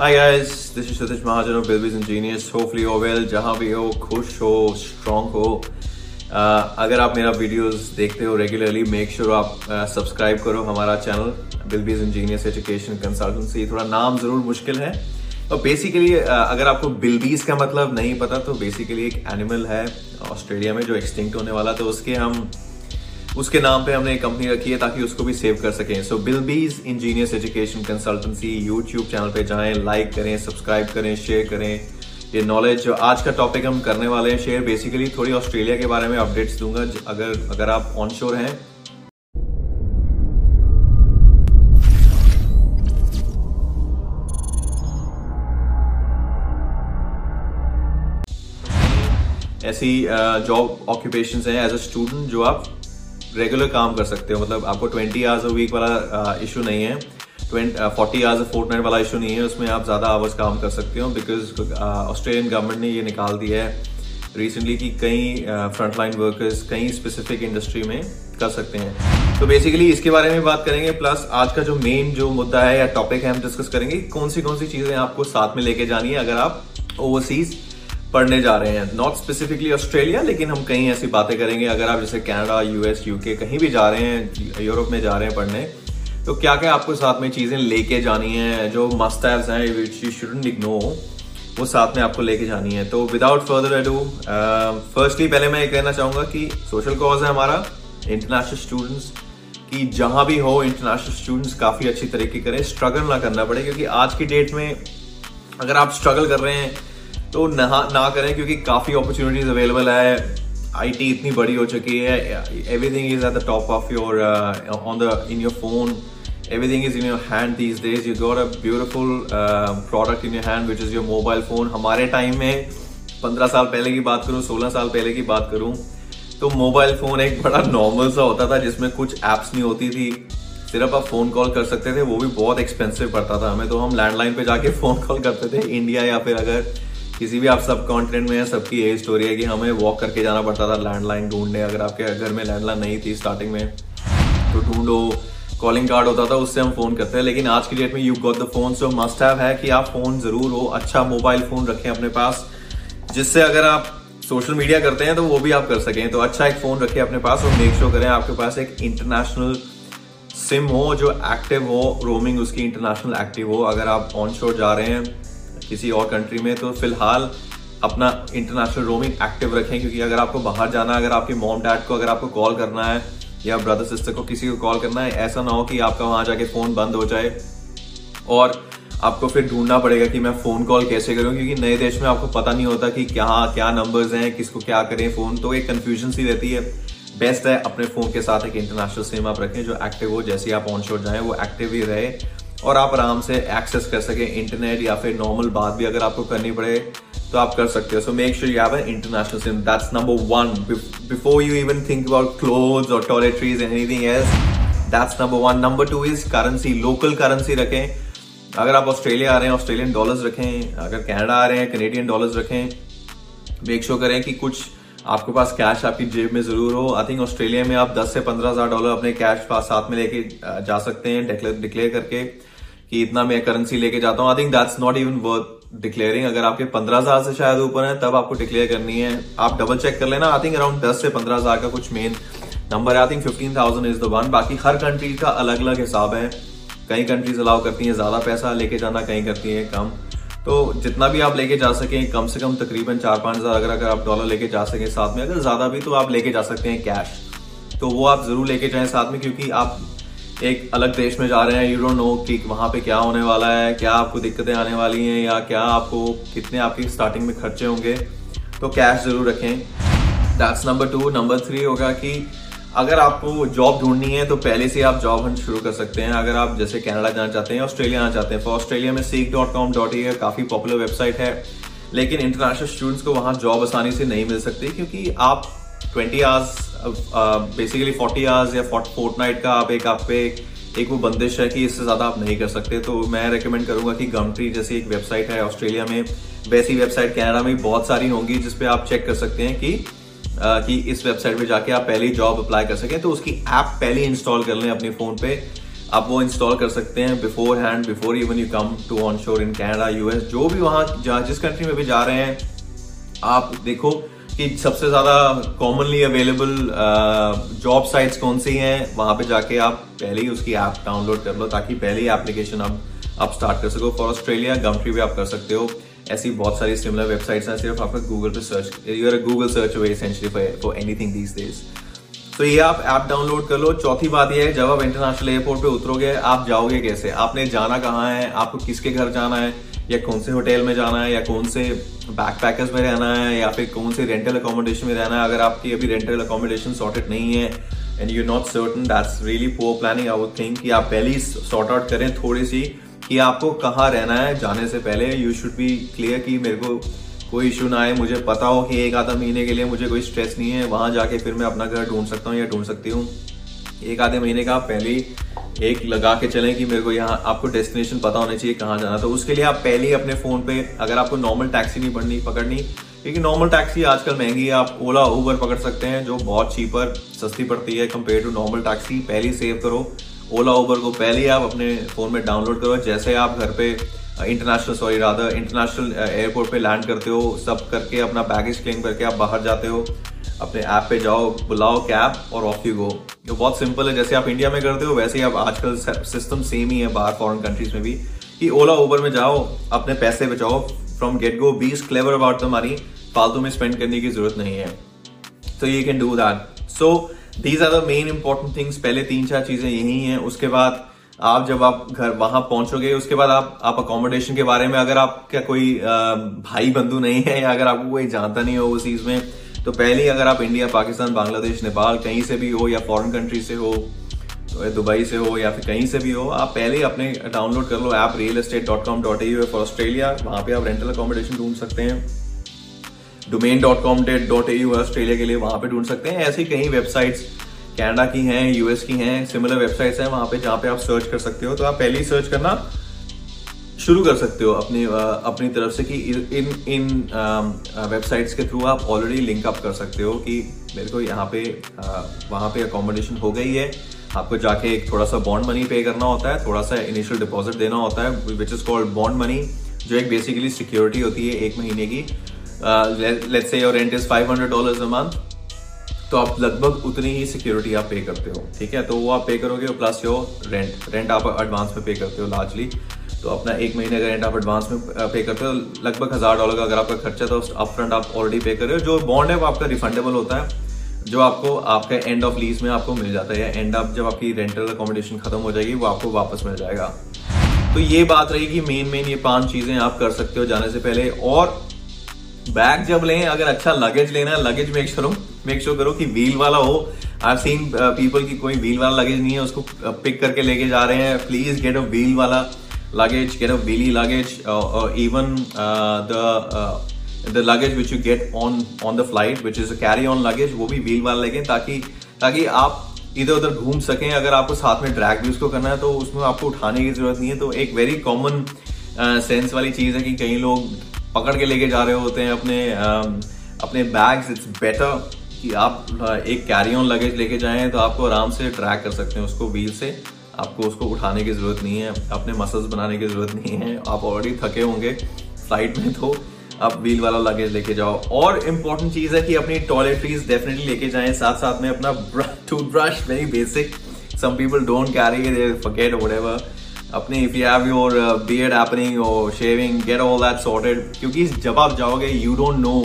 Hi guys, this is Satish Mahajan of Bilby's Ingenious. Hopefully you're well, जहाँ भी हो खुश हो स्ट्रांग हो। Uh, अगर आप मेरा वीडियोस देखते हो रेगुलरली मेक श्योर आप सब्सक्राइब uh, करो हमारा चैनल बिल्बीज इंजीनियर्स एजुकेशन कंसल्टेंसी थोड़ा नाम ज़रूर मुश्किल है। और बेसिकली uh, अगर आपको बिल्बीज का मतलब नहीं पता तो बेसिकली एक एनिमल है ऑस्ट्रेलिया में जो एक्सटिंक्ट होने वाला तो उसके हम उसके नाम पे हमने एक कंपनी रखी है ताकि उसको भी सेव कर सकें। So बिलबीज engineers education consultancy YouTube channel पे जाएँ लाइक करें सब्सक्राइब करें शेयर करें। ये नॉलेज आज का टॉपिक हम करने वाले हैं शेयर बेसिकली थोड़ी ऑस्ट्रेलिया के बारे में अपडेट्स दूँगा। अगर अगर आप ऑन शोर हैं। ऐसी जॉब ऑक्यूपेशन हैं एज अ स्टूडेंट जो आप रेगुलर काम कर सकते हो। मतलब आपको ट्वेंटी आवर्स अ वीक वाला इशू नहीं है। फोर्टी आवर्स फोर्ट नाइट वाला इशू नहीं है। उसमें आप ज़्यादा आवर्स काम कर सकते हो बिकॉज़ ऑस्ट्रेलियन गवर्नमेंट ने ये निकाल दिया है रिसेंटली कि कई फ्रंट लाइन वर्कर्स कई स्पेसिफिक इंडस्ट्री में कर सकते हैं। तो बेसिकली इसके बारे में बात करेंगे। प्लस आज का जो मेन जो मुद्दा है या टॉपिक है, हम डिस्कस करेंगे कौन सी कौन सी चीज़ें आपको साथ में लेके जानी है अगर आप ओवरसीज पढ़ने जा रहे हैं। नॉट स्पेसिफिकली ऑस्ट्रेलिया लेकिन हम कहीं ऐसी बातें करेंगे। अगर आप जैसे कनाडा यूएस यूके कहीं भी जा रहे हैं यूरोप में जा रहे हैं पढ़ने तो क्या क्या आपको साथ में चीज़ें लेके जानी है? जो मस्ट हैं विच यू शुडंट इग्नोर वो साथ में आपको लेके जानी है। तो विदाउट फर्दर एडू फर्स्टली पहले मैं ये कहना चाहूँगा कि सोशल कॉज है हमारा। इंटरनेशनल स्टूडेंट्स कि जहाँ भी हो इंटरनेशनल स्टूडेंट्स काफ़ी अच्छी तरीके करें। स्ट्रगल ना करना पड़े, क्योंकि आज की डेट में अगर आप स्ट्रगल कर रहे हैं तो नहा ना करें क्योंकि काफ़ी अपॉर्चुनिटीज़ अवेलेबल है। आईटी इतनी बड़ी हो चुकी है। Everything is at the top of your on the in your phone everything is in your hand these days. You got a beautiful uh, product in your hand which is your mobile phone. हमारे time में 15 साल पहले की बात करूँ 16 साल पहले की बात करूँ तो मोबाइल फ़ोन एक बड़ा नॉर्मल सा होता था जिसमें कुछ एप्स नहीं होती थी। सिर्फ़ आप फ़ोन कॉल कर सकते थे वो भी बहुत एक्सपेंसिव पड़ता था हमें। तो हम लैंडलाइन पे जाके फ़ोन कॉल करते थे इंडिया या फिर अगर किसी भी आप सब कॉन्टिनेंट में है, सबकी यही स्टोरी है कि हमें वॉक करके जाना पड़ता था लैंडलाइन ढूँढने। अगर आपके घर में लैंडलाइन नहीं थी स्टार्टिंग में तो ढूंढो। कॉलिंग कार्ड होता था, उससे हम फ़ोन करते हैं। लेकिन आज की डेट में you got the phone so must have है कि आप फ़ोन ज़रूर हो। अच्छा मोबाइल फ़ोन रखें अपने पास, जिससे अगर आप सोशल मीडिया करते हैं तो वो भी आप कर सकें। तो अच्छा एक फ़ोन रखें अपने पास और मेक श्योर करें आपके पास एक इंटरनेशनल सिम हो, जो एक्टिव हो रोमिंग उसकी इंटरनेशनल एक्टिव हो। अगर आप ऑन शोर जा रहे हैं किसी और कंट्री में तो फ़िलहाल अपना इंटरनेशनल रोमिंग एक्टिव रखें, क्योंकि अगर आपको बाहर जाना है, अगर आपके मॉम डैड को अगर आपको कॉल करना है, या ब्रदर सिस्टर को किसी को कॉल करना है, ऐसा ना हो कि आपका वहाँ जाके फ़ोन बंद हो जाए, और आपको फिर ढूंढना पड़ेगा कि मैं फ़ोन कॉल कैसे करूँ, क्योंकि नए देश में आपको पता नहीं होता कि क्या क्या नंबर्स हैं, किसको क्या करें फ़ोन तो एक कंफ्यूजन सी रहती है। बेस्ट है अपने फ़ोन के साथ एक इंटरनेशनल सिम आप रखें, जो एक्टिव हो, जैसे आप ऑन शोर जाए, वो एक्टिव ही रहे और आप आराम से एक्सेस कर सके इंटरनेट या फिर नॉर्मल बात भी अगर आपको करनी पड़े तो आप कर सकते हो। So make sure you have an international SIM that's number one before you even think about clothes और toiletries anything else that's number one number two is currency local currency रखें। अगर आप ऑस्ट्रेलिया आ रहे हैं ऑस्ट्रेलियन डॉलर्स रखें। अगर Canada आ रहे हैं कैनेडियन डॉलर्स रखें। मेक श्योर करें कि कुछ आपके पास कैश आपकी जेब में ज़रूर हो। आई थिंक ऑस्ट्रेलिया में आप 10 से पंद्रह हज़ार डॉलर अपने कैश पास साथ में लेके जा सकते हैं डिक्लेयर करके। कि इतना मैं करेंसी लेके जाता हूँ। I think that's not even worth declaring अगर आपके पंद्रह हज़ार से शायद ऊपर है, तब आपको डिक्लेयर करनी है। आप डबल चेक कर लेना। आई थिंक अराउंड दस से पंद्रह हज़ार का कुछ main number I think fifteen thousand is the one बाकी हर कंट्री का अलग अलग हिसाब है। कई कंट्रीज़ अलाउ करती हैं, ज़्यादा पैसा लेके जाना कहीं करती है कम। तो जितना भी आप लेके जा सकें, कम से कम तकरीबन चार पाँच हज़ार अगर अगर आप डॉलर लेके जा सकें साथ में। अगर ज़्यादा भी तो आप लेके जा सकते हैं कैश तो वो आप ज़रूर लेके जाएँ साथ में, क्योंकि आप एक अलग देश में जा रहे हैं यू डोंट नो कि वहाँ पे क्या होने वाला है, क्या आपको दिक्कतें आने वाली हैं, या क्या आपको, कितने आपकी स्टार्टिंग में खर्चे होंगे। तो कैश ज़रूर रखें। That's number two number three होगा कि अगर आपको जॉब ढूंढनी है तो पहले से आप जॉब हंट शुरू कर सकते हैं। अगर आप जैसे कनाडा जाना चाहते हैं ऑस्ट्रेलिया आना चाहते हैं फॉर ऑस्ट्रेलिया में seek dot com dot E काफ़ी पॉपुलर वेबसाइट है। लेकिन इंटरनेशनल स्टूडेंट्स को वहाँ जॉब आसानी से नहीं मिल सकती, क्योंकि आप twenty hours basically forty hours या फोर्ट नाइट का आप एक आप पे एक वो बंदिश है कि इससे ज़्यादा आप नहीं कर सकते। तो मैं रेकमेंड करूँगा कि गमट्री जैसी एक वेबसाइट है ऑस्ट्रेलिया में वैसी वेबसाइट कनाडा में बहुत सारी होंगी जिसपे आप चेक कर सकते हैं कि आ, कि इस वेबसाइट पे जाके आप पहली जॉब अप्लाई कर सकें। तो उसकी ऐप पहले इंस्टॉल कर लें अपने फ़ोन पे। आप वो इंस्टॉल कर सकते हैं beforehand before even you come to on shore in Canada US जो भी वहाँ जिस कंट्री में भी जा रहे हैं आप देखो कि सबसे ज़्यादा कॉमनली अवेलेबल जॉब साइट्स कौन सी हैं? वहाँ पे जाके आप पहले ही उसकी ऐप डाउनलोड कर लो ताकि पहले ही एप्लीकेशन आप आप स्टार्ट कर सको। फॉर ऑस्ट्रेलिया गमट्री भी आप कर सकते हो। ऐसी बहुत सारी सिमिलर वेबसाइट्स हैं, सिर्फ़ आपका गूगल पे search you are Google search we essentially for anything these days तो ये आप ऐप डाउनलोड कर लो। चौथी बात ये है, जब आप इंटरनेशनल एयरपोर्ट पे उतरोगे, आप जाओगे कैसे? आपने जाना कहाँ है? आपको किसके घर जाना है? या कौन से होटल में जाना है, या कौन से बैकपैकर्स में रहना है, या फिर कौन से रेंटल अकोमोडेशन में रहना है, अगर आपकी अभी रेंटल अकोमोडेशन सॉर्टेड नहीं है and you not certain that's really poor planning I would think कि आप पहले ही सॉर्ट आउट करें थोड़ी सी कि आपको कहाँ रहना है जाने से पहले। यू शुड बी क्लियर कि मेरे को कोई इशू ना आए, मुझे पता हो कि एक आधा महीने के लिए मुझे कोई स्ट्रेस नहीं है, वहाँ जाके फिर मैं अपना घर ढूंढ सकता हूँ या ढूंढ सकती हूँ। एक आधे महीने का पहले एक लगा के चलें कि मेरे को यहाँ, आपको डेस्टिनेशन पता होना चाहिए कहाँ जाना तो उसके लिए आप पहले ही अपने फ़ोन पे, अगर आपको नॉर्मल टैक्सी नहीं पढ़नी, पकड़नी, क्योंकि नॉर्मल टैक्सी आजकल महँगी है, आप ओला ऊबर पकड़ सकते हैं, जो बहुत चीपर सस्ती पड़ती है कंपेयर टू नॉर्मल टैक्सी पहले सेव करो। ओला ऊबर को पहले ही आप अपने फ़ोन में डाउनलोड करो। जैसे आप घर पे international sorry Radha international airport पे लैंड करते हो, सब करके अपना बैगेज क्लेम करके आप बाहर जाते हो, अपने ऐप पे जाओ, बुलाओ कैब और ऑफ़ यू गो जो बहुत सिंपल है, जैसे आप इंडिया में करते हो, वैसे ही आप आजकल सिस्टम सेम ही है बाहर फॉरेन कंट्रीज़ में भी, कि ओला ओबर में जाओ, अपने पैसे बचाओ फ्रॉम गेट गो बीस क्लेवर अबाउट मनी फालतू में स्पेंड करने की ज़रूरत नहीं है। तो you can do that so these are the main important things पहले तीन चार चीज़ें यही हैं, उसके बाद आप जब आप घर वहाँ पहुंचोगे, उसके बाद आप आप अकोमोडेशन के बारे में, अगर आपका कोई भाई बंधु नहीं है, या अगर आपको कोई जानता नहीं हो उस चीज़ में तो पहले अगर आप इंडिया पाकिस्तान बांग्लादेश नेपाल कहीं से भी हो या फॉरेन कंट्री से हो तो दुबई से हो या फिर कहीं से भी हो, आप पहले ही अपने डाउनलोड कर लो app real estate dot com dot A for Australia वहाँ पे आप रेंटल अकोमोडेशन ढूंढ सकते हैं। Domain dot com dot dot A Australia के लिए वहाँ पे ढूंढ सकते हैं। ऐसी कई वेबसाइट्स कैनेडा की हैं यूएस की हैं सिमिलर वेबसाइट्स हैं वहाँ पे जहाँ पे आप सर्च कर सकते हो। तो आप पहले ही सर्च करना शुरू कर सकते हो अपनी अपनी तरफ़ से कि इन इन वेबसाइट्स के थ्रू आप ऑलरेडी लिंक अप कर सकते हो कि मेरे को यहाँ पे वहाँ पे अकोमोडेशन हो गई है। आपको जाके एक थोड़ा सा बॉन्ड मनी पे करना होता है थोड़ा सा इनिशियल डिपॉजिट देना होता है which is called bond money जो एक बेसिकली सिक्योरिटी होती है एक महीने की। Let's say your rent is 500 dollars a month तो आप लगभग उतनी ही सिक्योरिटी आप पे करते हो, ठीक है? तो वो आप पे करोगे प्लस योर रेंट रेंट आप एडवांस में पे करते हो लार्जली तो अपना एक महीने का रेंट आप एडवांस में पे करते हो, लगभग हज़ार डॉलर का अगर आपका खर्चा तो अप फ्रंट आप ऑलरेडी पे कर रहे हो, जो बॉन्ड है वो आपका रिफंडेबल होता है, जो आपको, आपका एंड ऑफ़ लीज में आपको मिल जाता है, या एंड ऑफ़ जब आपकी रेंटल अकोमोडेशन खत्म हो जाएगी, वो आपको वापस मिल जाएगा। तो ये बात रहेगी मेन मेन ये पाँच चीज़ें आप कर सकते हो जाने से पहले, और बैग जब लें, अगर अच्छा लगेज लेना है luggage make sure make sure करो कि व्हील वाला हो। आई सीन पीपल की कोई व्हील वाला लगेज नहीं है, उसको पिक करके लेके जा रहे हैं प्लीज़ गेट अ व्हील वाला। Luggage get a wheelie luggage even the the luggage which you get on on the flight which is carry on luggage वो भी व्हील वाला लेके ताकि ताकि आप इधर उधर घूम सकें। अगर आपको साथ में ड्रैग भी उसको करना है तो उसमें आपको उठाने की ज़रूरत नहीं है। तो एक वेरी कॉमन सेंस वाली चीज़ है कि कई लोग पकड़ के लेके जा रहे होते हैं अपने अपने बैग्स इट्स बेटर कि आप एक कैरी ऑन लगेज लेके जाएँ तो आपको आराम से ट्रैक कर सकते हैं उसको व्हील से। आपको उसको उठाने की ज़रूरत नहीं है, अपने मसल्स बनाने की ज़रूरत नहीं है। आप ऑलरेडी थके होंगे फ़्लाइट में तो आप व्हील वाला लगेज लेके जाओ। और इम्पोर्टेंट चीज़ है कि अपनी टॉयलेटरीज डेफिनेटली लेके जाएँ। साथ साथ में अपना toothbrush very basic some people don't carry forget whatever अपने if you have your beard happening और shaving get all that sorted क्योंकि जब आप जाओगे यू डोंट नो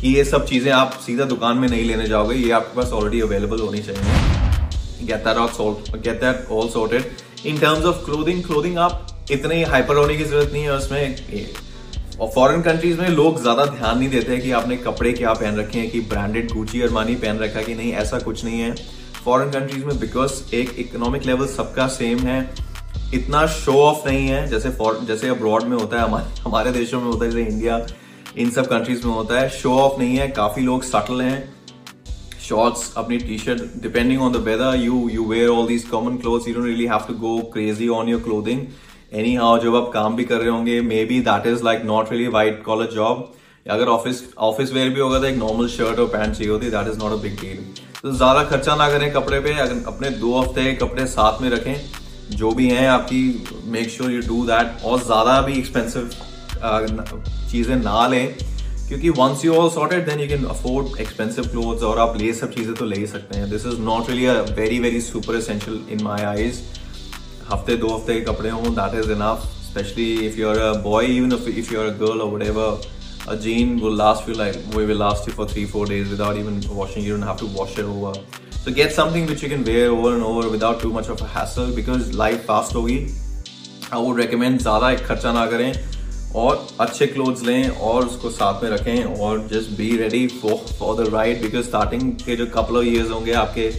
कि ये सब चीज़ें आप सीधा दुकान में नहीं लेने जाओगे। ये आपके पास ऑलरेडी अवेलेबल होनी चाहिए। Get that all get that all sorted in terms of clothing clothing आप इतने हाइपर होने की ज़रूरत नहीं है उसमें। और फॉरेन कंट्रीज़ में लोग ज़्यादा ध्यान नहीं देते कि आपने कपड़े क्या पहन रखे हैं, कि ब्रांडेड गुची और मानी पहन रखा कि नहीं, ऐसा कुछ नहीं है। फॉरेन कंट्रीज़ में बिकॉज़ एक इकोनॉमिक लेवल सबका सेम है। इतना शो ऑफ़ नहीं है, जैसे जैसे अब्रॉड में होता है, हमारे हमारे देशों में होता है, जैसे इंडिया इन सब कंट्रीज़ में होता है। शो ऑफ़ नहीं है, काफ़ी लोग सटल हैं। T shirt depending on the weather you you wear all these common cloth you don't really have to go crazy on your clothing anyhow जब आप काम भी कर रहे होंगे maybe that is like not really white collar job अगर office office wear भी होगा तो एक नॉर्मल शर्ट और पैंट चाहिए होती that is not a big deal तो ज़्यादा खर्चा ना करें कपड़े पे, अगर अपने दो हफ़्ते कपड़े साथ में रखें, जो भी हैं आपकी make sure you do that और ज़्यादा भी एक्सपेंसिव चीज़ें ना लें क्योंकि once you all sorted then you can afford expensive clothes और आप ले सब चीज़ें तो ले ही सकते हैं। This is not really a very very super essential in my eyes हफ़्ते, दो हफ़्ते के कपड़े हों that is enough specially if you are a boy even if you are a girl और whatever a jean will last you like वो will last you for three four days without even washing you don't have to wash it over so get something which you can wear over and over without too much of hassle because life fast होगी। I would recommend ज़्यादा खर्चा ना करें। और अच्छे clothes लें और उसको साथ में रखें और just be ready for the ride because starting के जो कपल ऑफ़ ईयर्स होंगे आपके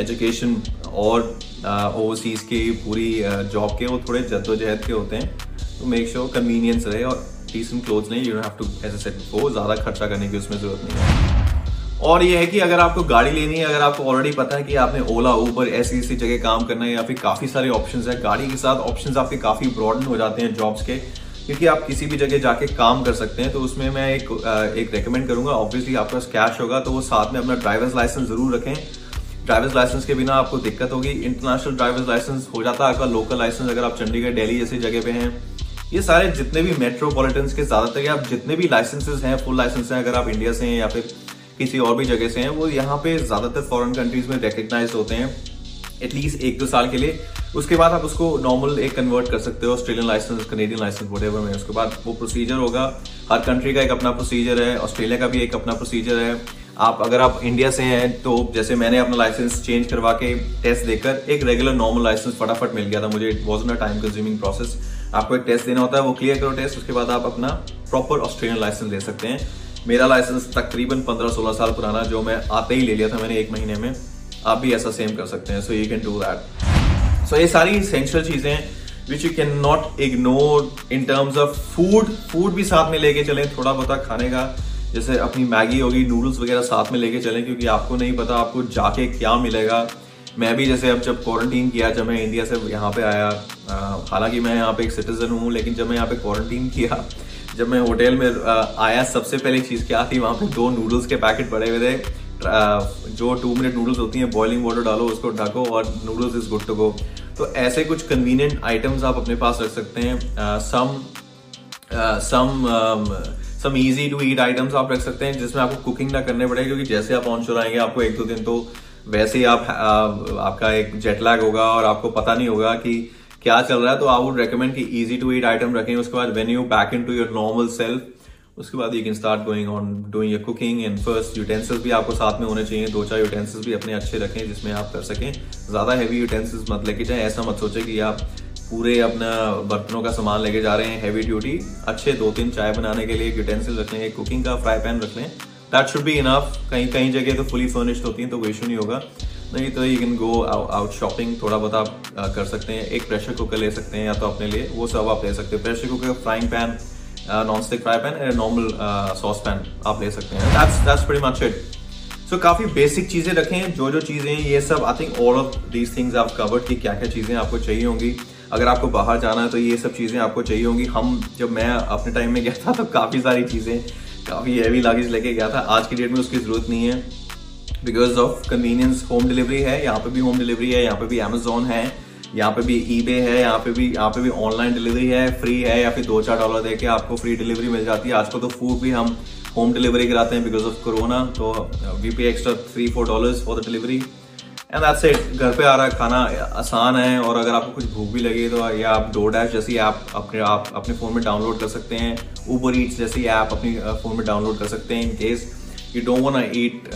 एजुकेशन और ओवरसीज uh, की पूरी जॉब uh, के वो थोड़े जद्दोजहद के होते हैं। तो मेक श्योर कन्वीनियंस रहे और डिसेंट क्लोथ्स लें। You have to edge set before ज़्यादा खर्चा करने की उसमें ज़रूरत नहीं है। और ये है कि अगर आपको गाड़ी लेनी है अगर आपको ऑलरेडी पता है कि आपने ओला ऊबर ऐसी ऐसी जगह काम करना है या फिर काफ़ी सारे ऑप्शन है गाड़ी के साथ ऑप्शन आपके काफ़ी ब्रॉडन हो जाते हैं जॉब्स के। क्योंकि आप किसी भी जगह जाके काम कर सकते हैं तो उसमें मैं एक एक रेकमेंड करूँगा। ऑब्वियसली आपके पास कैश होगा तो वो साथ में अपना ड्राइवर्स लाइसेंस ज़रूर रखें। ड्राइवर्स लाइसेंस के बिना आपको दिक्कत होगी। इंटरनेशनल ड्राइवर्स लाइसेंस हो जाता है आपका लोकल लाइसेंस अगर आप चंडीगढ़ दिल्ली जैसी जगह पे हैं। ये सारे जितने भी मेट्रोपॉलिटन के ज़्यादातर आप जितने भी लाइसेंसेज हैं फुल लाइसेंस हैं, अगर आप इंडिया से हैं या फिर किसी और भी जगह से हैं, वो यहाँ पे ज़्यादातर फॉरेन कंट्रीज़ में रिकग्नाइज होते हैं। एटलीस्ट एक दो साल के लिए। उसके बाद आप उसको नॉर्मल एक कन्वर्ट कर सकते हो ऑस्ट्रेलियन लाइसेंस कनेडियन लाइसेंस वट में। उसके बाद वो प्रोसीजर होगा। हर कंट्री का एक अपना प्रोसीजर है ऑस्ट्रेलिया का भी एक अपना प्रोसीजर है। आप, अगर आप इंडिया से हैं तो जैसे मैंने अपना लाइसेंस चेंज करवा के टेस्ट देकर एक रेगुलर नॉर्मल लाइसेंस फटाफट मिल गया था मुझे। It was a time consuming process आपको एक टेस्ट देना होता है, वो क्लियर करो टेस्ट उसके बाद आप अपना प्रॉपर ऑस्ट्रेलियन लाइसेंस ले सकते हैं। मेरा लाइसेंस तकरीबन 15-16 साल पुराना, जो मैं आते ही ले लिया था मैंने एक महीने में। आप भी ऐसा सेम कर सकते हैं so you can do that so ये सारी इसेंशियल चीज़ें which you can not ignore in terms of food food भी साथ में लेके चलें, थोड़ा बहुत खाने का, जैसे अपनी मैगी होगी नूडल्स वगैरह साथ में लेके चलें, क्योंकि आपको नहीं पता आपको जाके क्या मिलेगा। मैं भी जैसे अब जब क्वारंटीन किया, जब मैं इंडिया से यहाँ पे आया हालाँकि मैं यहाँ पे एक सिटीजन हूँ, लेकिन जब मैं यहाँ पे क्वारंटीन किया, जब मैं होटल में आया, सबसे पहली चीज़ क्या थी, वहाँ पे दो नूडल्स के पैकेट पड़े हुए थे। जो टू मिनट नूडल्स होती हैं बॉइलिंग वाटर डालो, उसको ढको और noodles is good to go तो ऐसे कुछ कन्वीनियंट आइटम्स आप अपने पास रख सकते हैं। Some some some easy to eat items आप रख सकते हैं, जिसमें आपको कुकिंग ना करने पड़े, क्योंकि जैसे आप ऑन शोर आएँगे, आपको एक दो दिन तो वैसे ही आप आपका एक जेट लैग होगा और आपको पता नहीं होगा कि क्या चल रहा है। तो आई वुड रेकमेंड कि इजी टू ईट आइटम रखें, उसके बाद when you back in to your normal self उसके बाद you can start going on doing your cooking and first utensils भी आपको साथ में होने चाहिए। दो चार यूटेंसिल्स भी अपने अच्छे रखें जिसमें आप कर सकें। ज़्यादा हैवी यूटेंसिल्स मत लेके जाए। ऐसा मत सोचे कि आप पूरे अपना बर्तनों का सामान लेके जा रहे हैं। हैवी ड्यूटी अच्छे दो तीन चाय बनाने के लिए यूटेंसिल रख लें कुकिंग का फ्राई पैन रख लें। दैट शुड बी इनफ कहीं कहीं जगह तो फुली फर्निश्ड होती हैं तो कोई इशू नहीं होगा। नहीं तो you can go out shopping थोड़ा बहुत आप कर सकते हैं। एक प्रेशर कुकर ले सकते हैं या तो अपने लिए। वो सब आप ले सकते हैं। Pressure cooker frying pan non stick fry pan and normal sauce pan आप ले सकते हैं। That's that's pretty much it so काफ़ी बेसिक चीज़ें रखें। जो जो चीज़ें, ये सब I think all of these things आप कवर्ड की क्या क्या चीज़ें आपको चाहिए होंगी। अगर आपको बाहर जाना है तो ये सब चीज़ें आपको चाहिए होंगी। हम, जब मैं अपने टाइम में गया था तो काफ़ी सारी चीज़ें, काफ़ी हैवी लागेज लेके गया था। आज की डेट में उसकी ज़रूरत नहीं है। Because of convenience home delivery है। यहाँ पे भी होम डिलीवरी है, यहाँ पे भी अमेजोन है। यहाँ पे भी ई है, यहाँ पे भी, यहाँ पे भी ऑनलाइन डिलीवरी है फ्री है, या फिर दो चार डॉलर दे के आपको फ्री डिलीवरी मिल जाती है। आजकल तो फ़ूड भी हम होम डिलीवरी कराते हैं बिकॉज़ ऑफ़ कोरोना तो we pay extra three four dollar for the delivery and that's it घर पे आ रहा है, खाना आसान है, और अगर आपको कुछ भूख भी लगे तो या आप डो डैश जैसी ऐप अपने, आप अपने फ़ोन में डाउनलोड कर सकते हैं ऊबर ईट्स जैसी ऐप अपनी फ़ोन में डाउनलोड कर सकते हैं in case you don't want eat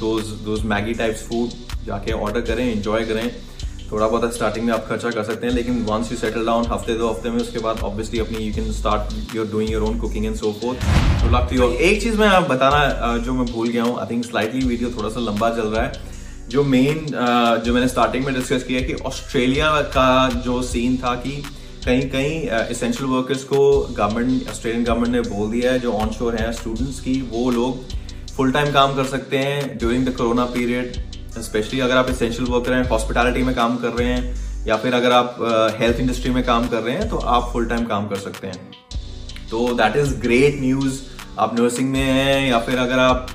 those those Maggi types food जाके ऑर्डर करें एंजॉय करें। थोड़ा बहुत स्टार्टिंग में आप खर्चा कर सकते हैं लेकिन वंस यू सेटल डाउन हफ़्ते दो हफ़्ते में उसके बाद ऑब्वियसली अपनी you can start your doing your own cooking and so forth तो लक टू एक चीज़ मैं आप बताना जो मैं भूल गया हूँ आई थिंक स्लाइटली वीडियो थोड़ा सा लंबा चल रहा है। जो मेन जो मैंने स्टार्टिंग में डिस्कस किया कि ऑस्ट्रेलिया का जो सीन था कि कहीं कहीं एसेंशियल uh, वर्कर्स को गवर्नमेंट ऑस्ट्रेलियन गवर्नमेंट ने बोल दिया है जो ऑन शोर है स्टूडेंट्स की वो लोग फुल टाइम काम कर सकते हैं during the corona period specially अगर आप एसेंशियल वर्कर हैं हॉस्पिटैलिटी में काम कर रहे हैं या फिर अगर आप हेल्थ uh, इंडस्ट्री में काम कर रहे हैं तो आप फुल टाइम काम कर सकते हैं। तो दैट इज़ ग्रेट न्यूज़ आप नर्सिंग में हैं या फिर अगर आप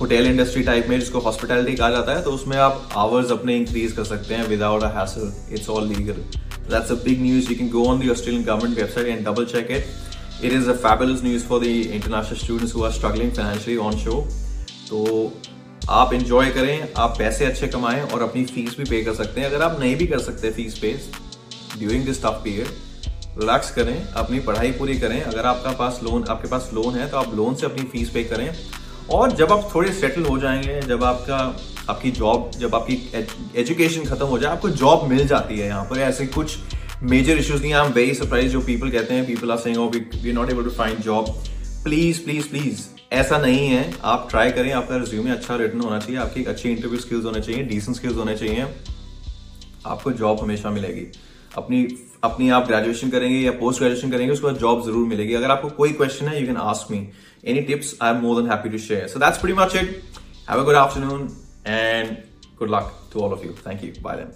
होटल इंडस्ट्री टाइप में जिसको हॉस्पिटैलिटी कहा जाता है तो उसमें आप आवर्स अपने इंक्रीज कर सकते हैं without a hassle it's all legal that's a big news. You can go on the australian government website and double check it. It is a fabulous news for the international students who are struggling financially on show. तो आप enjoy करें, आप पैसे अच्छे कमाएँ और अपनी fees भी पे कर सकते हैं। अगर आप नहीं भी कर सकते fees pay during this tough period relax करें, अपनी पढ़ाई पूरी करें। अगर आपका पास लोन आपके पास लोन है तो आप लोन से अपनी फ़ीस पे करें। और जब आप थोड़े सेटल हो जाएँगे, जब आपका, आपकी जॉब जब आपकी एजुकेशन खत्म हो जाए, आपको जॉब मिल जाती है यहाँ पर। ऐसे कुछ मेजर इश्यूज़ नहीं आई एम वेरी सरप्राइज़ जो पीपल कहते हैं। People are saying we not able to find job please please please ऐसा नहीं है। आप ट्राई करें, आपका रिज्यूमे अच्छा रिटर्न होना चाहिए, आपकी अच्छी इंटरव्यू स्किल्स होने चाहिए डिसेंट स्किल्स होने चाहिए। आपको जॉब हमेशा मिलेगी। अपनी अपनी आप ग्रेजुएशन करेंगे या पोस्ट ग्रेजुएशन करेंगे, उसके बाद जॉब ज़रूर मिलेगी। अगर आपको कोई क्वेश्चन है you can ask me any tips I am more than happy to share so that's pretty much it have a good afternoon and good luck to all of you thank you bye